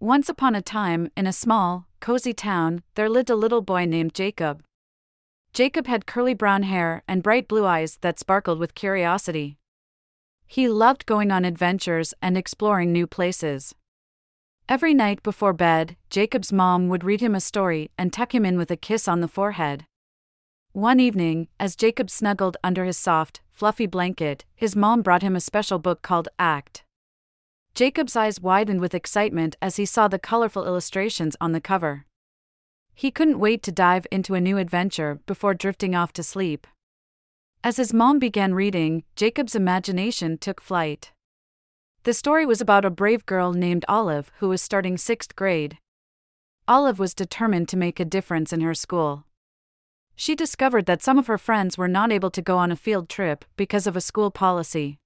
Once upon a time, in a small, cozy town, there lived a little boy named Jacob. Jacob had curly brown hair and bright blue eyes that sparkled with curiosity. He loved going on adventures and exploring new places. Every night before bed, Jacob's mom would read him a story and tuck him in with a kiss on the forehead. One evening, as Jacob snuggled under his soft, fluffy blanket, his mom brought him a special book called Act. Jacob's eyes widened with excitement as he saw the colorful illustrations on the cover. He couldn't wait to dive into a new adventure before drifting off to sleep. As his mom began reading, Jacob's imagination took flight. The story was about a brave girl named Olive who was starting sixth grade. Olive was determined to make a difference in her school. She discovered that some of her friends were not able to go on a field trip because of a school policy.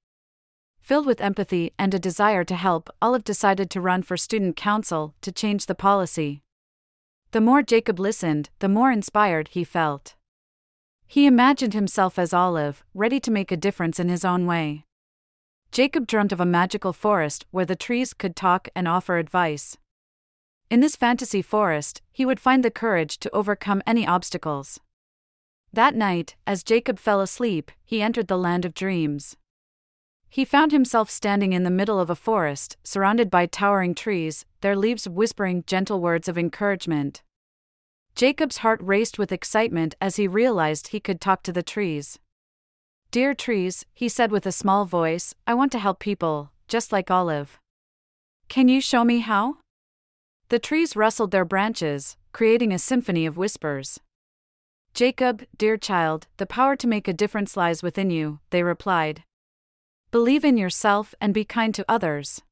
Filled with empathy and a desire to help, Olive decided to run for student council to change the policy. The more Jacob listened, the more inspired he felt. He imagined himself as Olive, ready to make a difference in his own way. Jacob dreamt of a magical forest where the trees could talk and offer advice. In this fantasy forest, he would find the courage to overcome any obstacles. That night, as Jacob fell asleep, he entered the land of dreams. He found himself standing in the middle of a forest, surrounded by towering trees, their leaves whispering gentle words of encouragement. Jacob's heart raced with excitement as he realized he could talk to the trees. Dear trees, he said with a small voice, I want to help people, just like Olive. Can you show me how? The trees rustled their branches, creating a symphony of whispers. Jacob, dear child, the power to make a difference lies within you, they replied. Believe in yourself and be kind to others.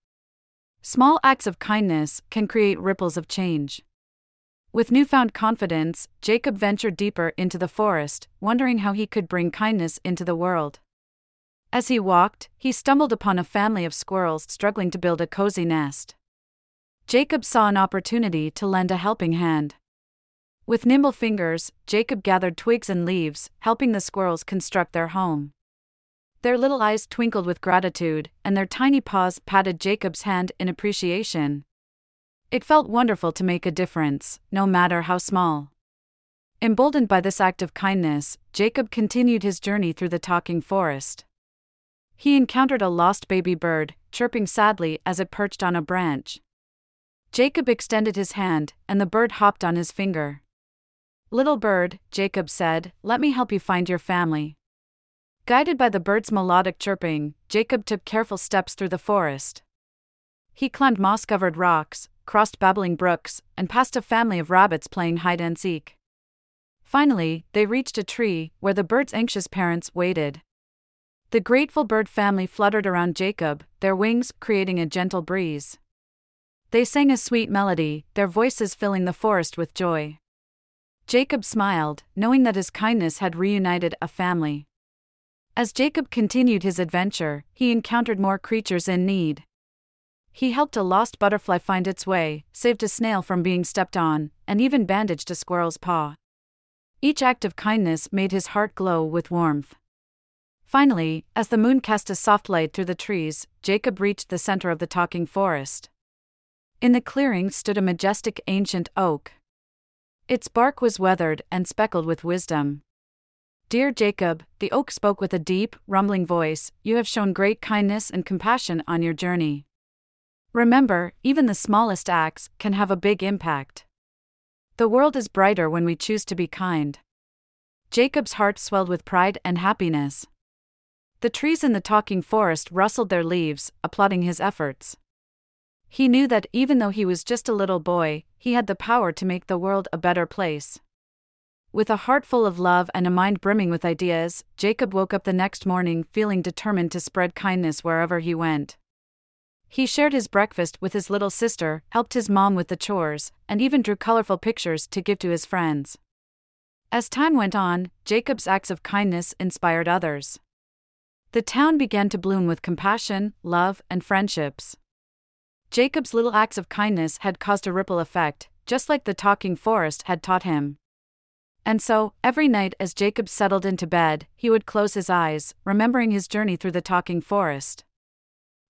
Small acts of kindness can create ripples of change. With newfound confidence, Jacob ventured deeper into the forest, wondering how he could bring kindness into the world. As he walked, he stumbled upon a family of squirrels struggling to build a cozy nest. Jacob saw an opportunity to lend a helping hand. With nimble fingers, Jacob gathered twigs and leaves, helping the squirrels construct their home. Their little eyes twinkled with gratitude, and their tiny paws patted Jacob's hand in appreciation. It felt wonderful to make a difference, no matter how small. Emboldened by this act of kindness, Jacob continued his journey through the talking forest. He encountered a lost baby bird, chirping sadly as it perched on a branch. Jacob extended his hand, and the bird hopped on his finger. Little bird, Jacob said, let me help you find your family. Guided by the bird's melodic chirping, Jacob took careful steps through the forest. He climbed moss covered rocks, crossed babbling brooks, and passed a family of rabbits playing hide and seek. Finally, they reached a tree where the bird's anxious parents waited. The grateful bird family fluttered around Jacob, their wings creating a gentle breeze. They sang a sweet melody, their voices filling the forest with joy. Jacob smiled, knowing that his kindness had reunited a family. As Jacob continued his adventure, he encountered more creatures in need. He helped a lost butterfly find its way, saved a snail from being stepped on, and even bandaged a squirrel's paw. Each act of kindness made his heart glow with warmth. Finally, as the moon cast a soft light through the trees, Jacob reached the center of the talking forest. In the clearing stood a majestic ancient oak. Its bark was weathered and speckled with wisdom. Dear Jacob, the oak spoke with a deep, rumbling voice, you have shown great kindness and compassion on your journey. Remember, even the smallest acts can have a big impact. The world is brighter when we choose to be kind. Jacob's heart swelled with pride and happiness. The trees in the talking forest rustled their leaves, applauding his efforts. He knew that even though he was just a little boy, he had the power to make the world a better place. With a heart full of love and a mind brimming with ideas, Jacob woke up the next morning feeling determined to spread kindness wherever he went. He shared his breakfast with his little sister, helped his mom with the chores, and even drew colorful pictures to give to his friends. As time went on, Jacob's acts of kindness inspired others. The town began to bloom with compassion, love, and friendships. Jacob's little acts of kindness had caused a ripple effect, just like the talking forest had taught him. And so, every night as Jacob settled into bed, he would close his eyes, remembering his journey through the talking forest.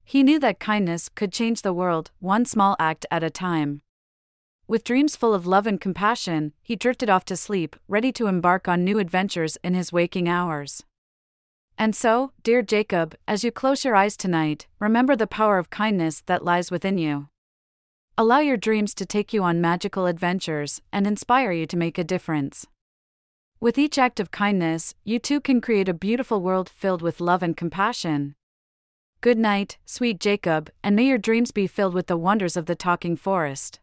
He knew that kindness could change the world, one small act at a time. With dreams full of love and compassion, he drifted off to sleep, ready to embark on new adventures in his waking hours. And so, dear Jacob, as you close your eyes tonight, remember the power of kindness that lies within you. Allow your dreams to take you on magical adventures and inspire you to make a difference. With each act of kindness, you too can create a beautiful world filled with love and compassion. Good night, sweet Jacob, and may your dreams be filled with the wonders of the talking forest.